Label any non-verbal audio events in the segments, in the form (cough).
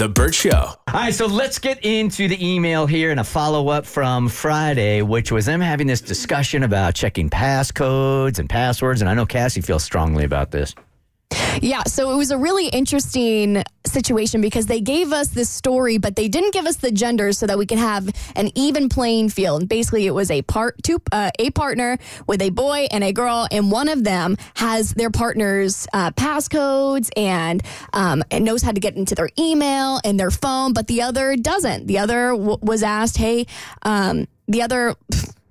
The Burt Show. All right, so let's get into the email here and a follow up from Friday, which was them having this discussion about checking passcodes and passwords. And I know Cassie feels strongly about this. Yeah, so it was a really interesting situation because they gave us this story, but they didn't give us the genders so that we could have an even playing field. Basically, it was a part two, uh, a partner with a boy and a girl, and one of them has their partner's uh, passcodes and um, and knows how to get into their email and their phone, but the other doesn't. The other w- was asked, "Hey," um, the other.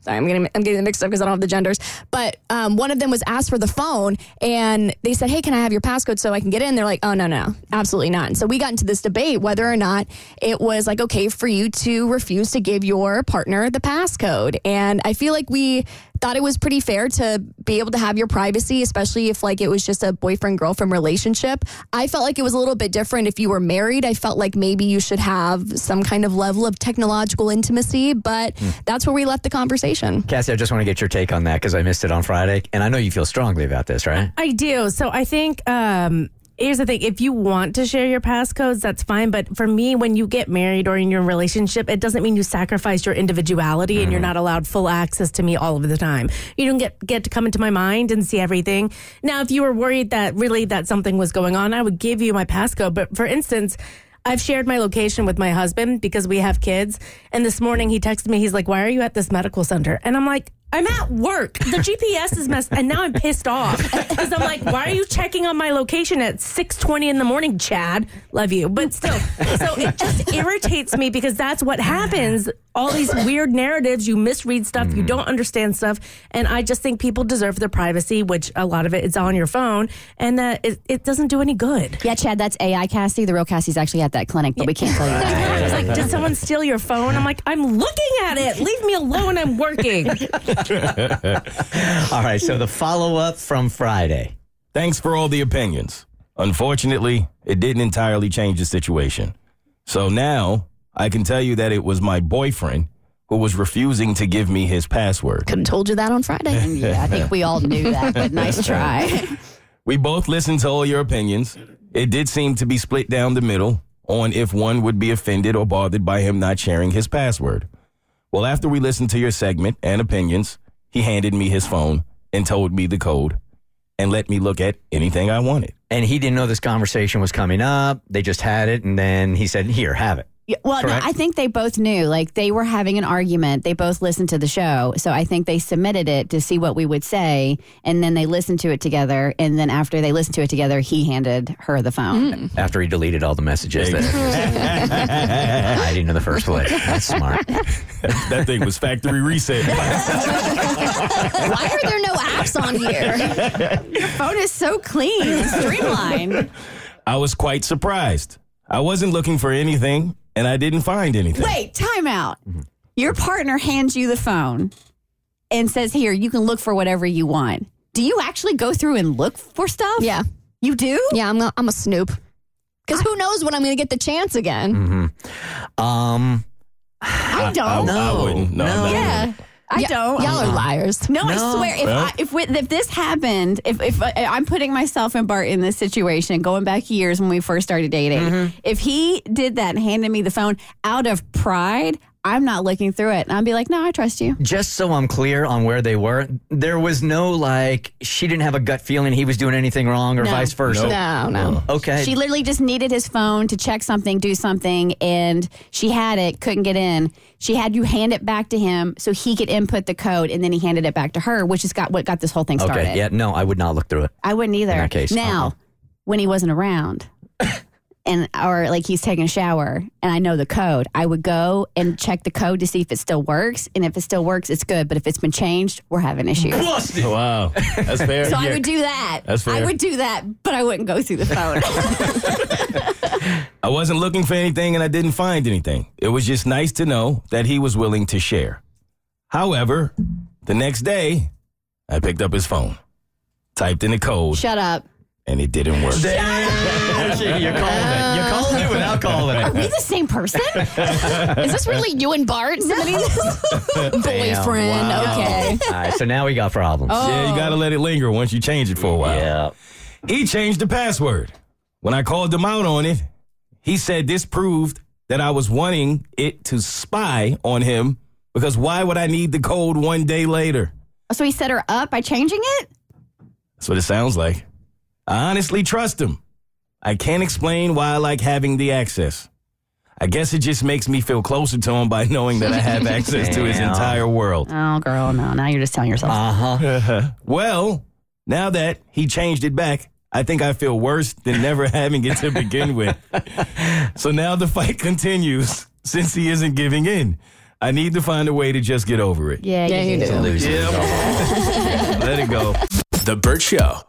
Sorry, I'm getting I'm getting mixed up because I don't have the genders. But um, one of them was asked for the phone, and they said, "Hey, can I have your passcode so I can get in?" They're like, "Oh no, no, absolutely not." And so we got into this debate whether or not it was like okay for you to refuse to give your partner the passcode. And I feel like we thought it was pretty fair to be able to have your privacy, especially if like it was just a boyfriend girlfriend relationship. I felt like it was a little bit different if you were married. I felt like maybe you should have some kind of level of technological intimacy, but that's where we left the conversation. Cassie, I just want to get your take on that because I missed it on Friday. And I know you feel strongly about this, right? I do. So I think um, here's the thing: if you want to share your passcodes, that's fine. But for me, when you get married or in your relationship, it doesn't mean you sacrifice your individuality and you're mm-hmm. not allowed full access to me all of the time. You don't get get to come into my mind and see everything. Now, if you were worried that really that something was going on, I would give you my passcode. But for instance. I've shared my location with my husband because we have kids. And this morning he texted me, he's like, Why are you at this medical center? And I'm like, I'm at work. The GPS is messed, and now I'm pissed off (laughs) because I'm like, why are you checking on my location at 6:20 in the morning, Chad? Love you, but still, so it just irritates me because that's what happens. All these weird narratives, you misread stuff, you mm-hmm. don't understand stuff, and I just think people deserve their privacy, which a lot of it is on your phone, and that it, it doesn't do any good. Yeah, Chad, that's AI Cassie. The real Cassie's actually at that clinic, but we can't tell you (laughs) that. I was like, (laughs) did someone steal your phone? I'm like, I'm looking at it. Leave me alone. I'm working. (laughs) All right, so the follow up from Friday. Thanks for all the opinions. Unfortunately, it didn't entirely change the situation. So now I can tell you that it was my boyfriend who was refusing to give me his password. Couldn't told you that on Friday. (laughs) Yeah, I think we all knew that, but nice try. We both listened to all your opinions. It did seem to be split down the middle on if one would be offended or bothered by him not sharing his password. Well, after we listened to your segment and opinions, he handed me his phone and told me the code and let me look at anything I wanted. And he didn't know this conversation was coming up. They just had it, and then he said, Here, have it. Yeah, well, no, I think they both knew. Like they were having an argument. They both listened to the show, so I think they submitted it to see what we would say, and then they listened to it together. And then after they listened to it together, he handed her the phone. Hmm. After he deleted all the messages that hiding in the first place. That's smart. that thing was factory reset. (laughs) Why are there no apps on here? Your phone is so clean, streamlined. (laughs) I was quite surprised. I wasn't looking for anything, and I didn't find anything. Wait, time out. Your partner hands you the phone and says, "Here, you can look for whatever you want." Do you actually go through and look for stuff? Yeah. you do. Yeah, I'm a, I'm a snoop. Because who knows when I'm going to get the chance again? Um, I don't. I, I wouldn't. No, No. no. Yeah, I Y- don't. Y'all are liars. No, I No. swear. If Well. I, if, we, if this happened, if if I, I'm putting myself and Bart in this situation, going back years when we first started dating, mm-hmm. if he did that and handed me the phone out of pride, I'm not looking through it. And I'd be like, no, I trust you. just so I'm clear on where they were, there was no like she didn't have a gut feeling he was doing anything wrong or No. vice versa. No, no. Okay. She literally just needed his phone to check something, do something, and she had it, couldn't get in. She had you hand it back to him so he could input the code, and then he handed it back to her, which is got what got this whole thing started. okay. Yeah. No, I would not look through it. I wouldn't either. In that case, now, uh-uh. when he wasn't around, and or like he's taking a shower and I know the code, I would go and check the code to see if it still works. And if it still works, it's good. But if it's been changed, we're having issues. Busted. Oh, wow, that's fair. So I would do that. That's fair. I would do that, but I wouldn't go through the phone. (laughs) I wasn't looking for anything and I didn't find anything. It was just nice to know that he was willing to share. However, the next day, I picked up his phone, typed in the code, Shut up. and it didn't work. Damn. You're calling it. You're calling it without calling Are it. Are we the same person? (laughs) Is this really you and Bart submitting this? Boyfriend. Wow. Okay. All right, so now we got problems. Oh. Yeah, you gotta let it linger once you change it for a while. Yeah. He changed the password. When I called him out on it, he said this proved that I was wanting it to spy on him because why would I need the code one day later? so he set her up by changing it? That's what it sounds like. I honestly trust him. I can't explain why I like having the access. I guess it just makes me feel closer to him by knowing that I have access to his (laughs) entire world. Oh, girl, no. Now you're just telling yourself. Uh huh. Well, now that he changed it back, I think I feel worse than never (laughs) having it to begin with. So now the fight continues since he isn't giving in. I need to find a way to just get over it. yeah, Yeah, you do. Loser. (laughs) Let it go. The Burt Show.